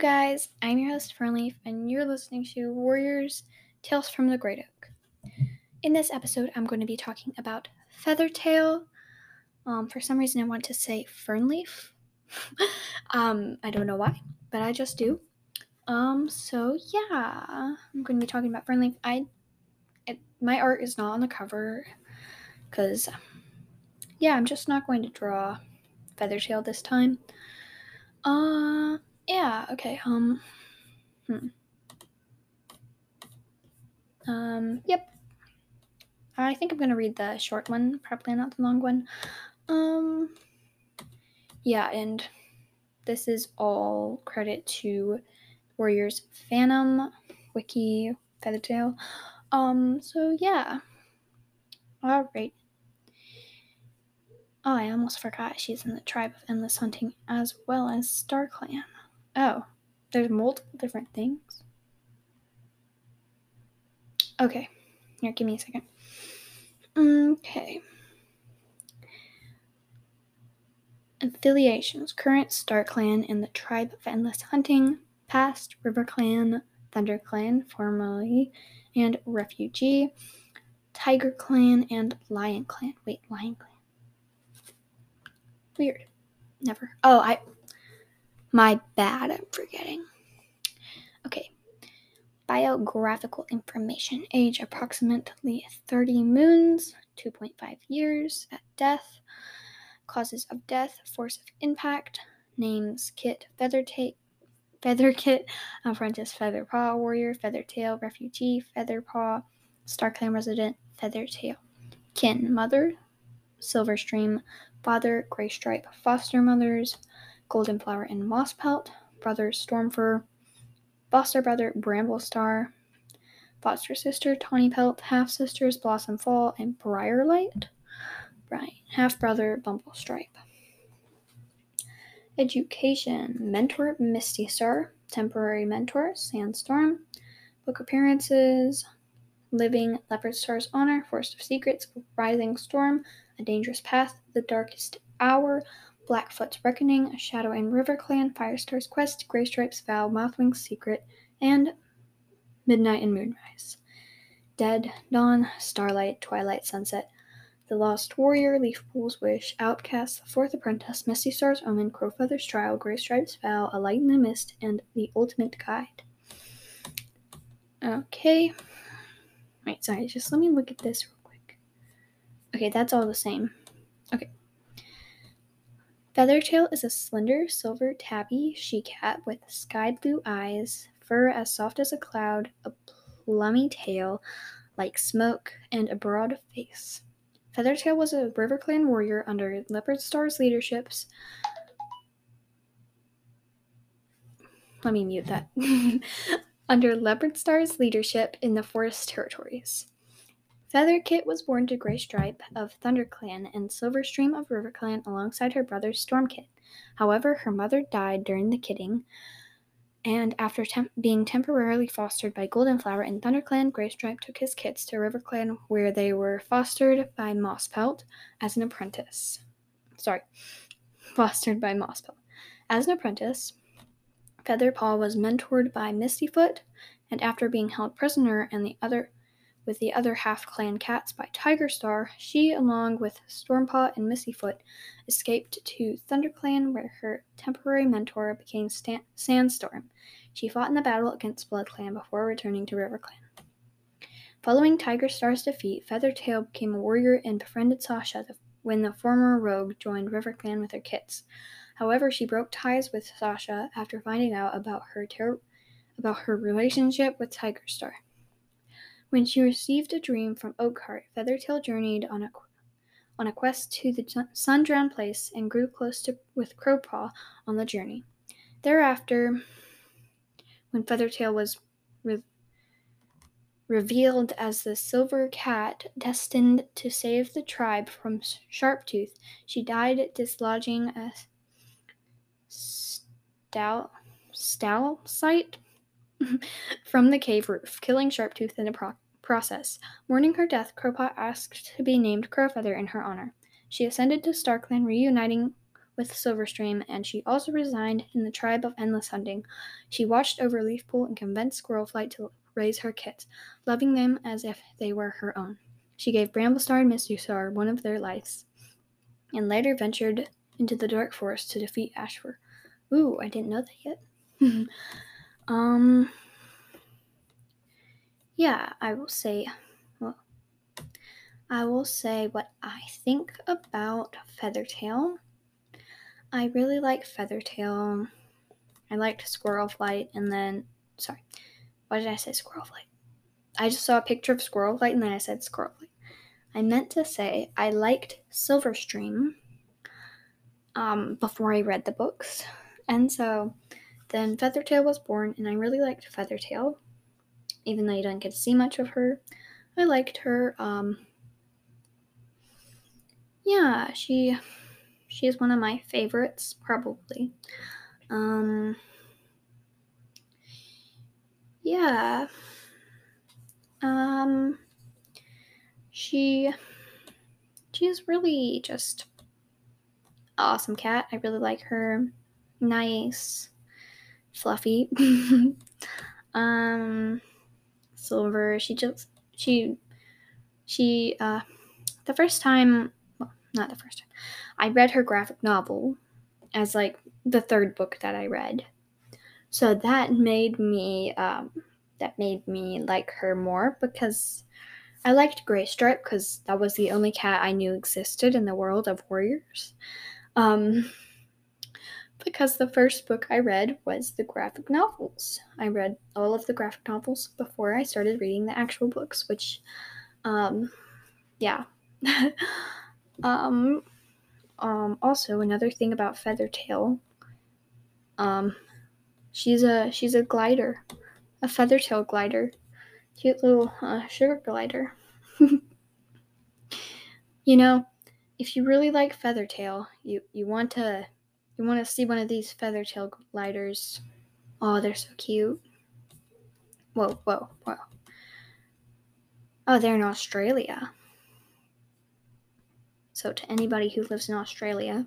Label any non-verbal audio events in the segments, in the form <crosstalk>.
guys, I'm your host Fernleaf, and you're listening to Warriors Tales from the Great Oak. In this episode, I'm going to be talking about Feathertail. Um, for some reason, I want to say Fernleaf. <laughs> um, I don't know why, but I just do. Um, so yeah, I'm going to be talking about Fernleaf. I, it, my art is not on the cover, because, yeah, I'm just not going to draw Feathertail this time. Uh, yeah, okay, um, hmm. Um, yep. I think I'm gonna read the short one, probably not the long one. Um, yeah, and this is all credit to Warriors Fandom, Wiki, Feathertail. Um, so yeah. Alright. Oh, I almost forgot she's in the tribe of endless hunting as well as StarClan. Oh, there's multiple different things. Okay, here, give me a second. Okay. Affiliations current Star Clan in the tribe of endless hunting, past River Clan, Thunder Clan, formerly, and Refugee, Tiger Clan, and Lion Clan. Wait, Lion Clan. Weird. Never. Oh, I. My bad. I'm forgetting. Okay. Biographical information. Age approximately 30 moons, 2.5 years at death. Causes of death, force of impact. Names Kit Feathertail. Feather Kit, Apprentice Featherpaw Warrior, Feathertail Refugee, Featherpaw, StarClan Resident, Feathertail. Kin Mother, Silverstream, Father, Gray Stripe, Foster Mothers, Golden Flower and Mosspelt, brother Stormfur, Foster Brother Bramblestar, Foster Sister Tawny Pelt, Half Sisters Blossom Fall and Briarlight, right, Half Brother Bumblestripe. Education. Mentor Misty Star, Temporary Mentor Sandstorm, Book Appearances, Living Leopard Star's Honor, Forest of Secrets, Rising Storm, A Dangerous Path, The Darkest Hour, Blackfoot's Reckoning, Shadow and River Clan, Firestar's Quest, Graystripe's Vow, Mothwing's Secret, and Midnight and Moonrise. Dead, Dawn, Starlight, Twilight, Sunset, The Lost Warrior, Leafpool's Wish, Outcast, The Fourth Apprentice, Misty Star's Omen, Crowfeather's Trial, Graystripe's Vow, A Light in the Mist, and The Ultimate Guide. Okay. Wait, sorry, just let me look at this real quick. Okay, that's all the same. Okay. Feathertail is a slender silver tabby she cat with sky blue eyes, fur as soft as a cloud, a plummy tail like smoke, and a broad face. Feathertail was a RiverClan warrior under Leopard Star's leaderships. Let me mute that. <laughs> under Leopard Star's leadership in the Forest Territories. Featherkit was born to Gray Stripe of ThunderClan and Silverstream of RiverClan alongside her brother Stormkit. However, her mother died during the kitting, and after temp- being temporarily fostered by Goldenflower and ThunderClan, Graystripe took his kits to RiverClan, where they were fostered by Mosspelt as an apprentice. Sorry, <laughs> fostered by Mosspelt. As an apprentice, Featherpaw was mentored by Mistyfoot, and after being held prisoner and the other with the other half clan cats by Tiger Star, she, along with Stormpaw and Mistyfoot, escaped to ThunderClan, where her temporary mentor became Stan- Sandstorm. She fought in the battle against BloodClan before returning to RiverClan. Following Tiger Star's defeat, Feathertail became a warrior and befriended Sasha when the former rogue joined RiverClan with her kits. However, she broke ties with Sasha after finding out about her ter- about her relationship with Tiger Star. When she received a dream from Oakheart, Feathertail journeyed on a on a quest to the sun drowned Place and grew close to with Crowpaw on the journey. Thereafter, when Feathertail was re- revealed as the Silver Cat destined to save the tribe from Sharptooth, she died dislodging a stal- stalactite <laughs> from the cave roof, killing Sharptooth in the pro- process. Mourning her death, Crowpaw asked to be named Crowfeather in her honor. She ascended to StarClan, reuniting with Silverstream, and she also resigned in the tribe of Endless Hunting. She watched over Leafpool and convinced Squirrelflight to raise her kits, loving them as if they were her own. She gave Bramblestar and Misty Star one of their lives, and later ventured into the dark forest to defeat Ashfur. Ooh, I didn't know that yet. <laughs> um, yeah, I will say, well, I will say what I think about Feathertail. I really like Feathertail. I liked Squirrel Flight, and then, sorry, why did I say Squirrel Flight? I just saw a picture of Squirrel Flight, and then I said Squirrel Flight. I meant to say I liked Silverstream um, before I read the books. And so then Feathertail was born, and I really liked Feathertail, even though you don't get to see much of her. I liked her. Um, yeah, she she is one of my favorites, probably. Um, yeah. Um, she she's really just awesome cat. I really like her. Nice, fluffy. <laughs> um, silver. She just she she uh the first time well not the first time I read her graphic novel as like the third book that I read. So that made me um that made me like her more because I liked Graystripe because that was the only cat I knew existed in the world of warriors. Um, because the first book I read was the graphic novels. I read all of the graphic novels before I started reading the actual books, which, um, yeah. <laughs> um, um, also another thing about Feathertail, um, she's a she's a glider, a Feathertail glider, cute little uh, sugar glider. <laughs> you know, if you really like Feathertail, you you want to you want to see one of these Feathertail gliders. Oh, they're so cute. Whoa, whoa, whoa. Oh, they're in Australia. So to anybody who lives in Australia,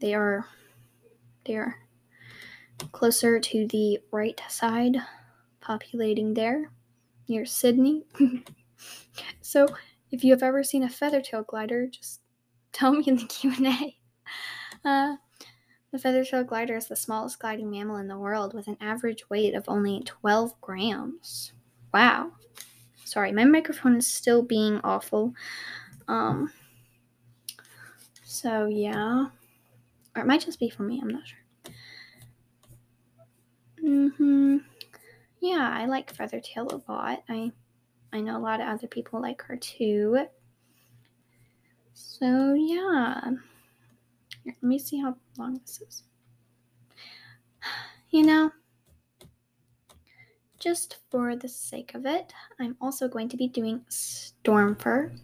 they are they are closer to the right side, populating there near Sydney. <laughs> so if you have ever seen a feathertail glider, just tell me in the Q&A. Uh, the feathertail glider is the smallest gliding mammal in the world with an average weight of only 12 grams. Wow. Sorry, my microphone is still being awful. Um, so, yeah. Or it might just be for me, I'm not sure. Mm-hmm. Yeah, I like Feathertail a lot. I I know a lot of other people like her too. So, yeah. Here, let me see how long this is. You know, just for the sake of it, I'm also going to be doing Stormfur.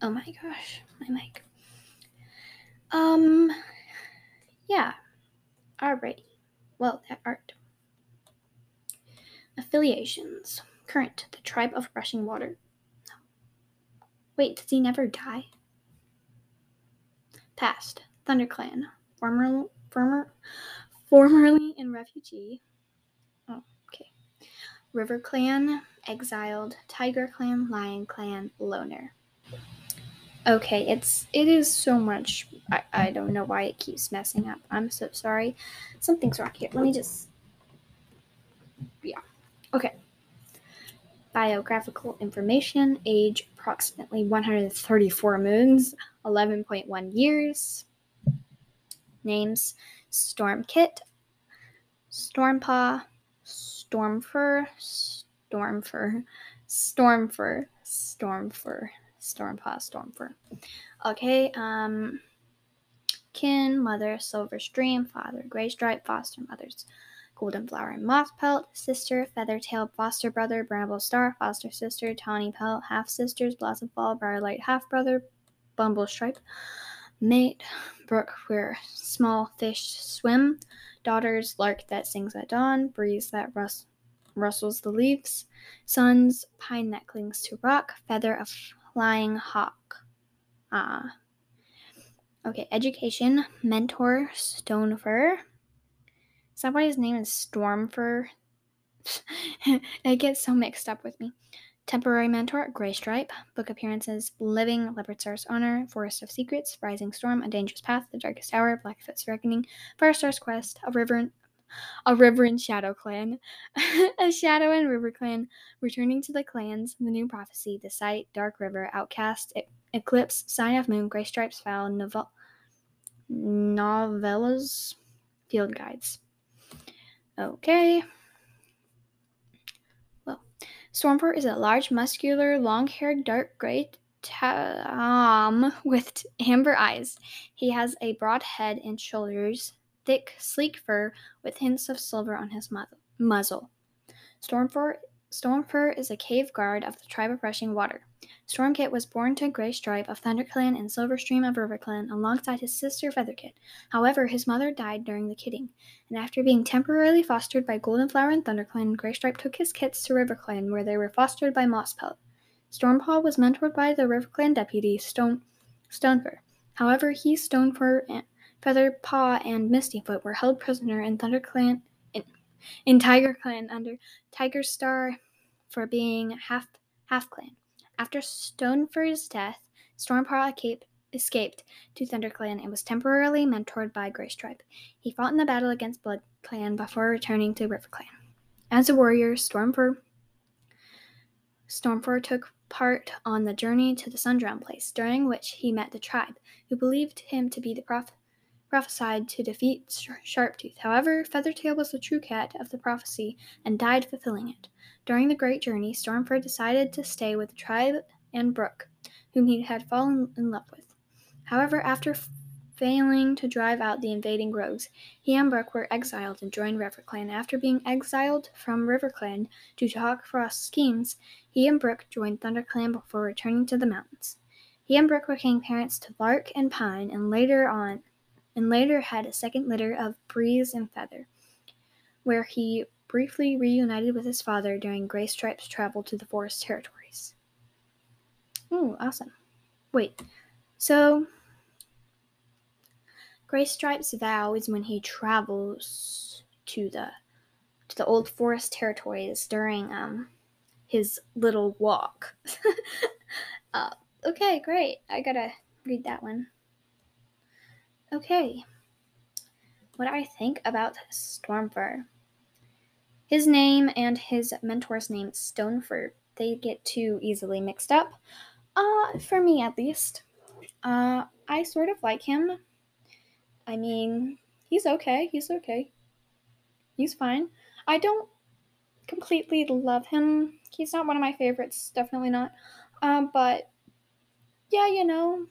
Oh my gosh, my mic. Um, yeah. Alrighty. Well, that art. Affiliations. Current, the tribe of rushing water. Wait, does he never die? Past, ThunderClan. Former, former, formerly in refugee. Oh, okay. River Clan, exiled. Tiger Clan, Lion Clan, loner. Okay, it's it is so much. I, I don't know why it keeps messing up. I'm so sorry. Something's wrong here. Let me just. Yeah. Okay biographical information, age approximately 134 moons, 11.1 years. Names Stormkit, Stormpaw, Stormfur, Stormfur, Stormfur, Stormfur, Stormpaw, Stormfur. Okay, um, kin, mother, Silverstream, father, Graystripe, foster mothers. Golden Flower and Mosspelt, sister, Feathertail, foster brother, Bramble Star, foster sister, Tawny Pelt, half sisters, Blossomfall, Briarlight, half brother, Bumble Stripe, mate, brook where small fish swim, daughters, lark that sings at dawn, breeze that rus- rustles the leaves, sons, pine that clings to rock, feather of flying hawk. Ah. Okay, education, mentor, Stonefur. Somebody's name is Stormfur. <laughs> it gets so mixed up with me. Temporary mentor, Graystripe. Book appearances, Living, Leopard Star's Honor, Forest of Secrets, Rising Storm, A Dangerous Path, The Darkest Hour, Blackfoot's Reckoning, Firestar's Quest, A River, a river in Shadow Clan, <laughs> a Shadow and River Clan, returning to the clans, the new prophecy, the Sight, Dark River, Outcast, e- Eclipse, Sign of Moon, Gray Stripes, Foul, novel- novellas, field guides. Okay. Well, Stormfur is a large, muscular, long-haired, dark gray Tom with amber eyes. He has a broad head and shoulders, thick, sleek fur with hints of silver on his muzzle. Stormfur, Stormfur is a cave guard of the tribe of Rushing Water. Stormkit was born to Grey Stripe of ThunderClan and Silverstream of RiverClan alongside his sister Featherkit. However, his mother died during the kitting, and after being temporarily fostered by Goldenflower and ThunderClan, Greystripe took his kits to RiverClan, where they were fostered by Mosspelt. Stormpaw was mentored by the RiverClan deputy Stone Stonefur. However, he, Stonefur, and Featherpaw, and Mistyfoot were held prisoner in ThunderClan in, Tiger Clan under Tiger Star for being half half clan. After Stonefur's death, Stormpaw escaped to ThunderClan and was temporarily mentored by Graystripe. He fought in the battle against Blood Clan before returning to RiverClan. As a warrior, Stormfur Stormfur took part on the journey to the Sundrown Place, during which he met the tribe, who believed him to be the prophet prophesied to defeat Sharptooth. However, Feathertail was the true cat of the prophecy and died fulfilling it. During the great journey, Stormfur decided to stay with the tribe and Brook, whom he had fallen in love with. However, after failing to drive out the invading rogues, he and Brook were exiled and joined RiverClan. After being exiled from RiverClan due to Hawk Frost's schemes, he and Brook joined ThunderClan before returning to the mountains. He and Brook became parents to Lark and Pine, and later on and later had a second litter of Breeze and Feather, where he briefly reunited with his father during Graystripe's travel to the Forest Territories. Ooh, awesome. Wait, so Graystripe's vow is when he travels to the to the old forest territories during um his little walk. <laughs> uh, okay, great. I gotta read that one. Okay. What I think about Stormfur. His name and his mentor's name, Stonefur, they get too easily mixed up. Uh, for me at least. Uh, I sort of like him. I mean, he's okay. He's okay. He's fine. I don't completely love him. He's not one of my favorites, definitely not. Um, but yeah, you know,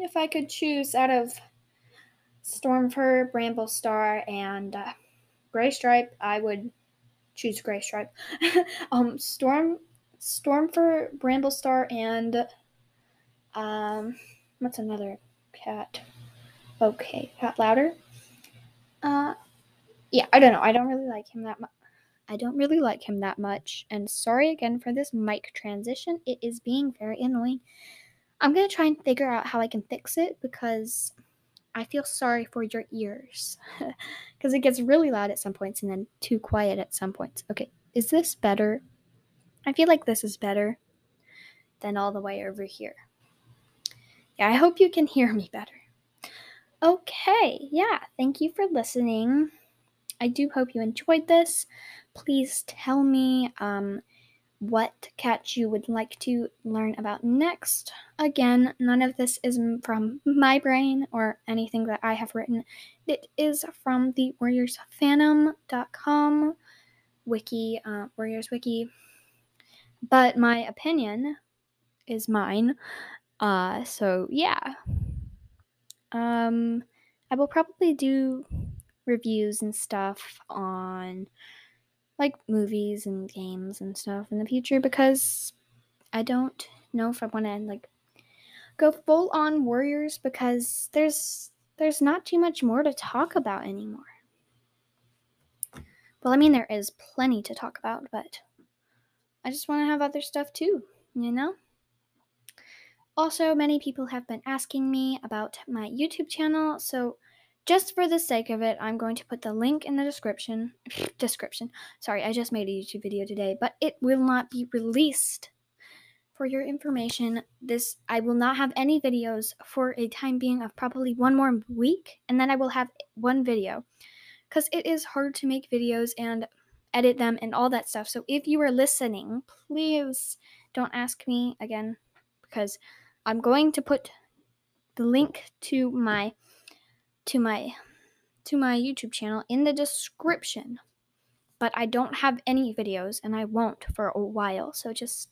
if I could choose out of Stormfur, Bramblestar, and uh, Graystripe, I would choose Graystripe. <laughs> um, Storm, Stormfur, Bramblestar, and um, what's another cat? Okay, Cat Louder. Uh, yeah, I don't know. I don't really like him that much. I don't really like him that much. And sorry again for this mic transition. It is being very annoying. I'm gonna try and figure out how I can fix it because I feel sorry for your ears <laughs> because it gets really loud at some points and then too quiet at some points. Okay, is this better? I feel like this is better than all the way over here. Yeah, I hope you can hear me better. Okay, yeah, thank you for listening. I do hope you enjoyed this. Please tell me um, what cat you would like to learn about next. Again, none of this is from my brain or anything that I have written. It is from the warriorsfanum.com wiki, uh, Warriors wiki. But my opinion is mine. Uh, so yeah. Um, I will probably do reviews and stuff on like movies and games and stuff in the future because I don't know if I want to like go full on warriors because there's there's not too much more to talk about anymore. Well, I mean there is plenty to talk about, but I just want to have other stuff too, you know? Also, many people have been asking me about my YouTube channel, so just for the sake of it, I'm going to put the link in the description. <laughs> description. Sorry, I just made a YouTube video today, but it will not be released. For your information, this I will not have any videos for a time being of probably one more week, and then I will have one video. Cuz it is hard to make videos and edit them and all that stuff. So if you are listening, please don't ask me again because I'm going to put the link to my to my to my YouTube channel in the description. But I don't have any videos and I won't for a while. So just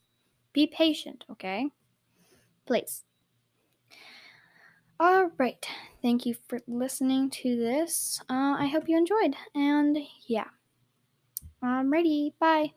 be patient, okay? Please. All right. Thank you for listening to this. Uh, I hope you enjoyed. And yeah. I'm ready. Bye.